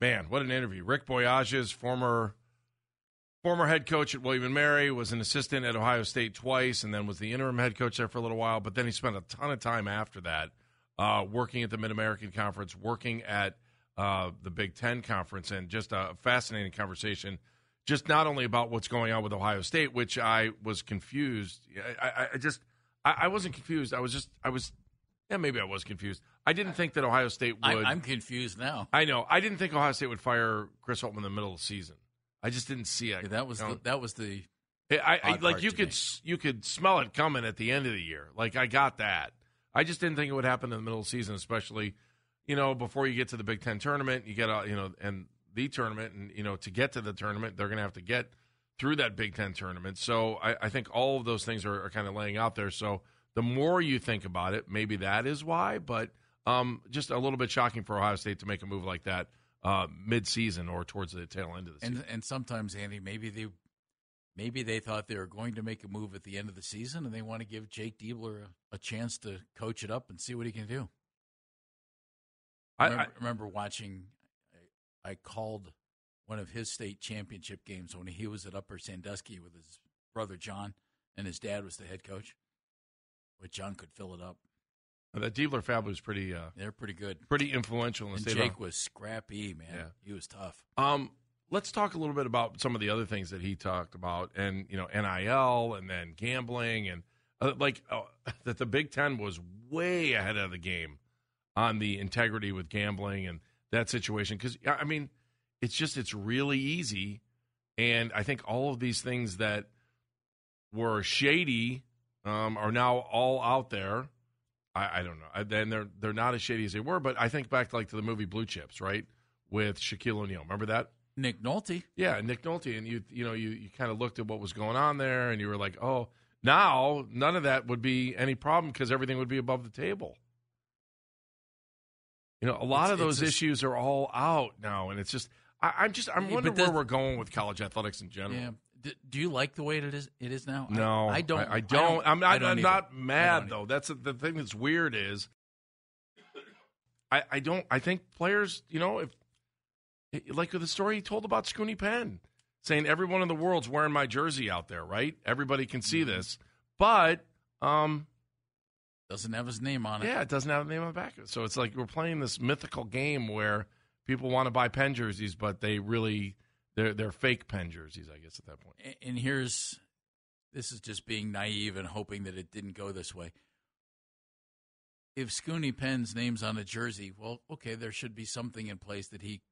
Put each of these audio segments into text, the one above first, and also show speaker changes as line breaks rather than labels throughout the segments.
Man, what an interview. Rick Boyages, former former head coach at William & Mary, was an assistant at Ohio State twice, and then was the interim head coach there for a little while. But then he spent a ton of time after that uh, working at the Mid American Conference, working at uh, the Big Ten Conference, and just a fascinating conversation. Just not only about what's going on with Ohio State, which I was confused. I, I, I just I, I, wasn't confused. I was just I was yeah maybe I was confused. I didn't think that Ohio State would.
I, am confused now.
I know. I didn't think Ohio State would fire Chris Holtmann in the middle of the season. I just didn't see it.
Yeah, that was the, that was the.
I, I like you could me. you could smell it coming at the end of the year. Like I got that. I just didn't think it would happen in the middle of the season, especially you know before you get to the Big Ten tournament. You get a you know and the tournament, and you know to get to the tournament, they're going to have to get through that Big Ten tournament. So I, I think all of those things are, are, kind of laying out there. So the more you think about it, maybe that is why. But um, just a little bit shocking for Ohio State to make a move like that uh, mid-season or towards the tail end of the season.
And, and sometimes, Andy, maybe they maybe they thought they were going to make a move at the end of the season, and they want to give Jake Diebler a, a chance to coach it up and see what he can do. I remember, I remember watching. I, I called one of his state championship games when he was at Upper Sandusky with his brother John, and his dad was the head coach. But John could fill it up.
The Diebler family was pretty. Uh,
They're pretty good,
pretty influential in the
and
state.
Jake was scrappy, man. Yeah. He was tough.
Um, let's talk a little bit about some of the other things that he talked about, and you know, NIL, and then gambling, and uh, like uh, that. The Big Ten was way ahead of the game on the integrity with gambling and that situation. Because I mean, it's just it's really easy, and I think all of these things that were shady um, are now all out there I, I don't know. Then they're they're not as shady as they were, but I think back to like to the movie Blue Chips, right, with Shaquille O'Neal. Remember that?
Nick Nolte.
Yeah, Nick Nolte, and you you know you you kind of looked at what was going on there, and you were like, oh, now none of that would be any problem because everything would be above the table. You know, a lot it's, of those issues are all out now, and it's just I, am just I'm wondering where we're going with college athletics in general.
Yeah, do you like the way it is? It is now.
No,
I, I don't.
I, I, don't. I'm not. I don't I'm not mad though. That's the thing that's weird is. I, I don't. I think players, you know, if like the story he told about Scoonie Penn, saying everyone in the world's wearing my jersey out there, right? Everybody can see mm-hmm. this, but um,
doesn't have his name on it.
Yeah, it doesn't have a name on the back of it. So it's like we're playing this mythical game where people want to buy Penn jerseys, but they really they're they're fake Penn jerseys, I guess, at that point.
And here's this is just being naive and hoping that it didn't go this way. If Scoonie Penn's name's on a jersey, well, okay, there should be something in place that he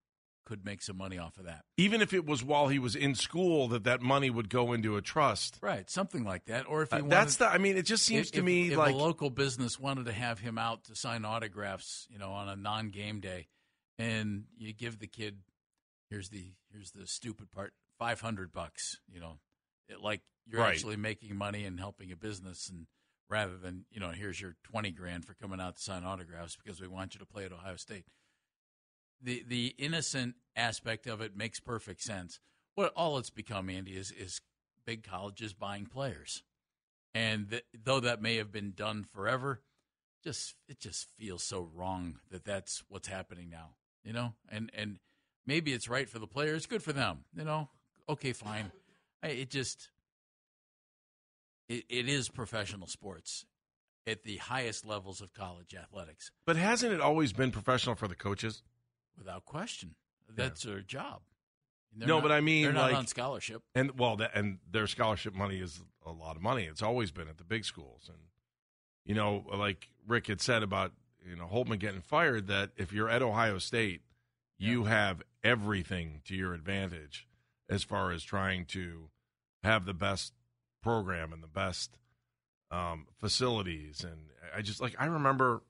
could make some money off of that.
Even if it was while he was in school, that that money would go into a trust,
right? Something like that. Or if he uh, wanted,
that's the. I mean, it just seems
if,
to me
if
like
a local business wanted to have him out to sign autographs, you know, on a non-game day, and you give the kid here's the here's the stupid part. 500 bucks you know it, like you're right. actually making money and helping a business and rather than you know here's your 20 grand for coming out to sign autographs because we want you to play at ohio state. The the innocent aspect of it makes perfect sense. What all it's become andy is is big colleges buying players. And th- though that may have been done forever just it just feels so wrong that that's what's happening now you know? And and maybe it's right for the players. Good for them. You know, okay, fine. It just it, it is professional sports at the highest levels of college athletics.
But hasn't it always been professional for the coaches?
Without question, that's yeah. their job.
No,
not,
but I mean,
they're not
like,
on scholarship,
and well, that, and their scholarship money is a lot of money. It's always been at the big schools, and you know, like Rick had said about you know Holtmann getting fired, that if you're at Ohio State, you have everything to your advantage as far as trying to have the best program and the best um, facilities. And I just like I remember.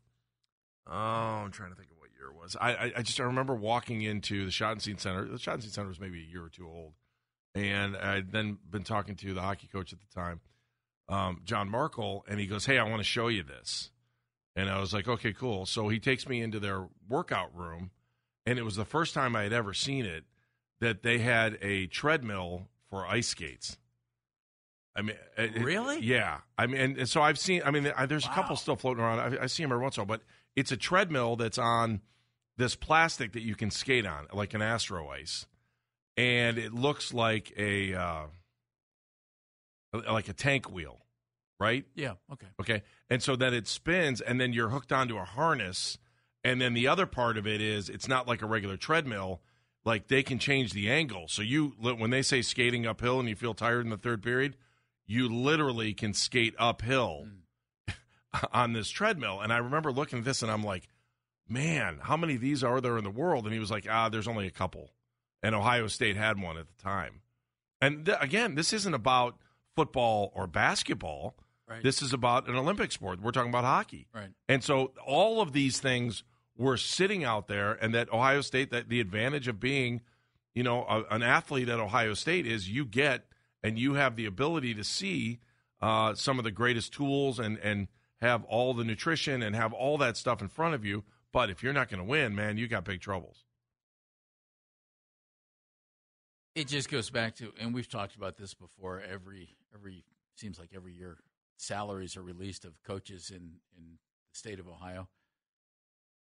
Oh, I'm trying to think of what year it was. I, I, I just I remember walking into the Schottenstein Center. The Schottenstein Center was maybe a year or two old, and I'd then been talking to the hockey coach at the time, um, John Markell, and he goes, "Hey, I want to show you this," and I was like, "Okay, cool." So he takes me into their workout room, and it was the first time I had ever seen it that they had a treadmill for ice skates. I mean, it,
Really?
yeah. I mean, and, and so I've seen. I mean, there's a couple still floating around. I, I see them every once in a while, but it's a treadmill that's on this plastic that you can skate on, like an Astro Ice, and it looks like a uh, like a tank wheel, right?
Yeah. Okay.
Okay. And so then it spins, and then you're hooked onto a harness. And then the other part of it is it's not like a regular treadmill. Like they can change the angle. So you, when they say skating uphill and you feel tired in the third period, you literally can skate uphill on this treadmill. And I remember looking at this and I'm like, man, how many of these are there in the world? And he was like, ah, there's only a couple. And Ohio State had one at the time. And th- again, this isn't about football or basketball.
Right.
This is about an Olympic sport. We're talking about hockey.
Right.
And so all of these things were sitting out there, and that Ohio State, that the advantage of being, you know, a, an athlete at Ohio State is you get and you have the ability to see uh, some of the greatest tools and and have all the nutrition and have all that stuff in front of you. But if you're not going to win, man, you got big troubles.
It just goes back to, and we've talked about this before. Every every seems like every year, salaries are released of coaches in in the state of Ohio.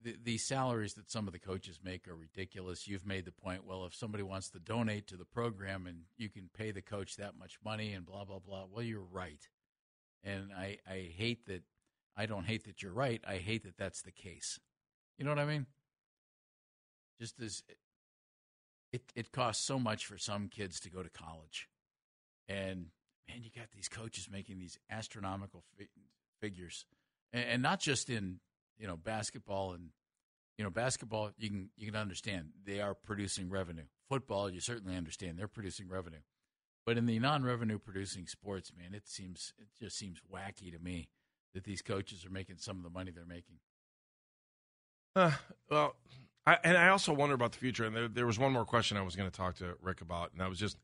The, the salaries that some of the coaches make are ridiculous. You've made the point. Well, if somebody wants to donate to the program and you can pay the coach that much money and blah blah blah. Well, you're right, and I I hate that. I don't hate that you're right. I hate that that's the case. You know what I mean? Just as it it costs so much for some kids to go to college, and man, you got these coaches making these astronomical fi- figures, and, and not just in you know basketball and you know basketball. You can you can understand they are producing revenue. Football, you certainly understand they're producing revenue, but in the non-revenue producing sports, man, it seems it just seems wacky to me that these coaches are making some of the money they're making.
Uh, well, I, and I also wonder about the future. And there, there was one more question I was going to talk to Rick about, and that was just,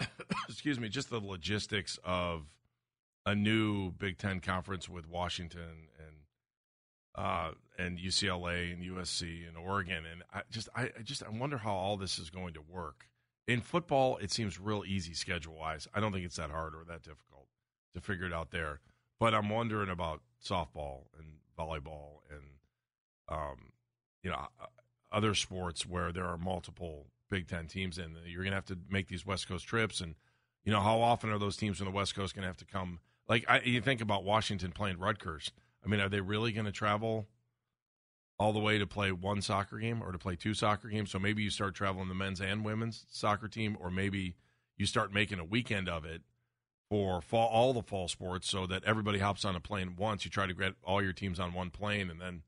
excuse me, just the logistics of a new Big Ten conference with Washington and uh, and UCLA and USC and Oregon, and I just I, I just I wonder how all this is going to work. In football, it seems real easy schedule wise. I don't think it's that hard or that difficult to figure it out there. But I'm wondering about softball and volleyball and um, you know, other sports where there are multiple Big Ten teams and You're going to have to make these West Coast trips, and you know how often are those teams from the West Coast going to have to come? Like I, you think about Washington playing Rutgers. I mean, are they really going to travel all the way to play one soccer game or to play two soccer games? So maybe you start traveling the men's and women's soccer team, or maybe you start making a weekend of it for fall, all the fall sports, so that everybody hops on a plane once. You try to get all your teams on one plane, and then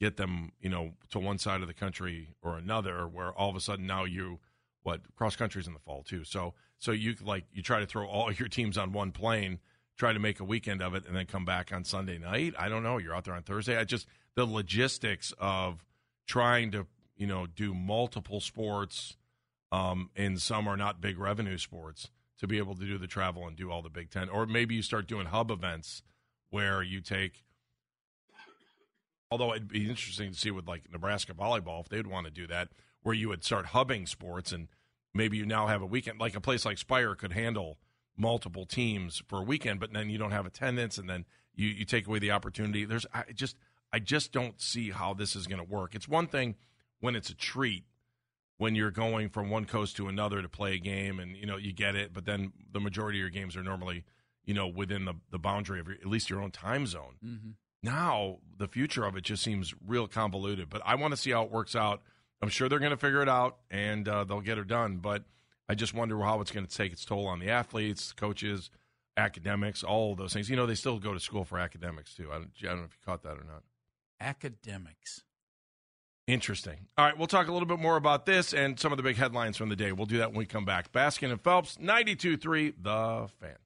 get them, you know, to one side of the country or another, where all of a sudden now you, what cross country's in the fall too. So so you like you try to throw all your teams on one plane, try to make a weekend of it, and then come back on Sunday night. I don't know. You're out there on Thursday. I just the logistics of trying to you know do multiple sports, um, and some are not big revenue sports to be able to do the travel and do all the Big Ten, or maybe you start doing hub events where you take Although it'd be interesting to see with like Nebraska volleyball if they'd want to do that, where you would start hubbing sports and maybe you now have a weekend, like a place like Spire could handle multiple teams for a weekend, but then you don't have attendance and then you, you take away the opportunity. There's I just I just don't see how this is going to work. It's one thing when it's a treat when you're going from one coast to another to play a game and you know you get it, but then the majority of your games are normally you know within the the boundary of your, at least your own time zone
Mm-hmm.
now the future of it just seems real convoluted. But I want to see how it works out. I'm sure they're going to figure it out and uh, they'll get it done. But I just wonder how it's going to take its toll on the athletes, coaches, academics, all of those things. You know, they still go to school for academics too. I don't, I don't know if you caught that or not.
Academics.
Interesting. All right, we'll talk a little bit more about this and some of the big headlines from the day. We'll do that when we come back. Baskin and Phelps, 92.3, The Fan.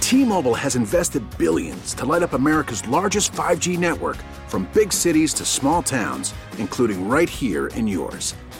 T-Mobile has invested billions to light up America's largest 5G network from big cities to small towns, including right here in yours.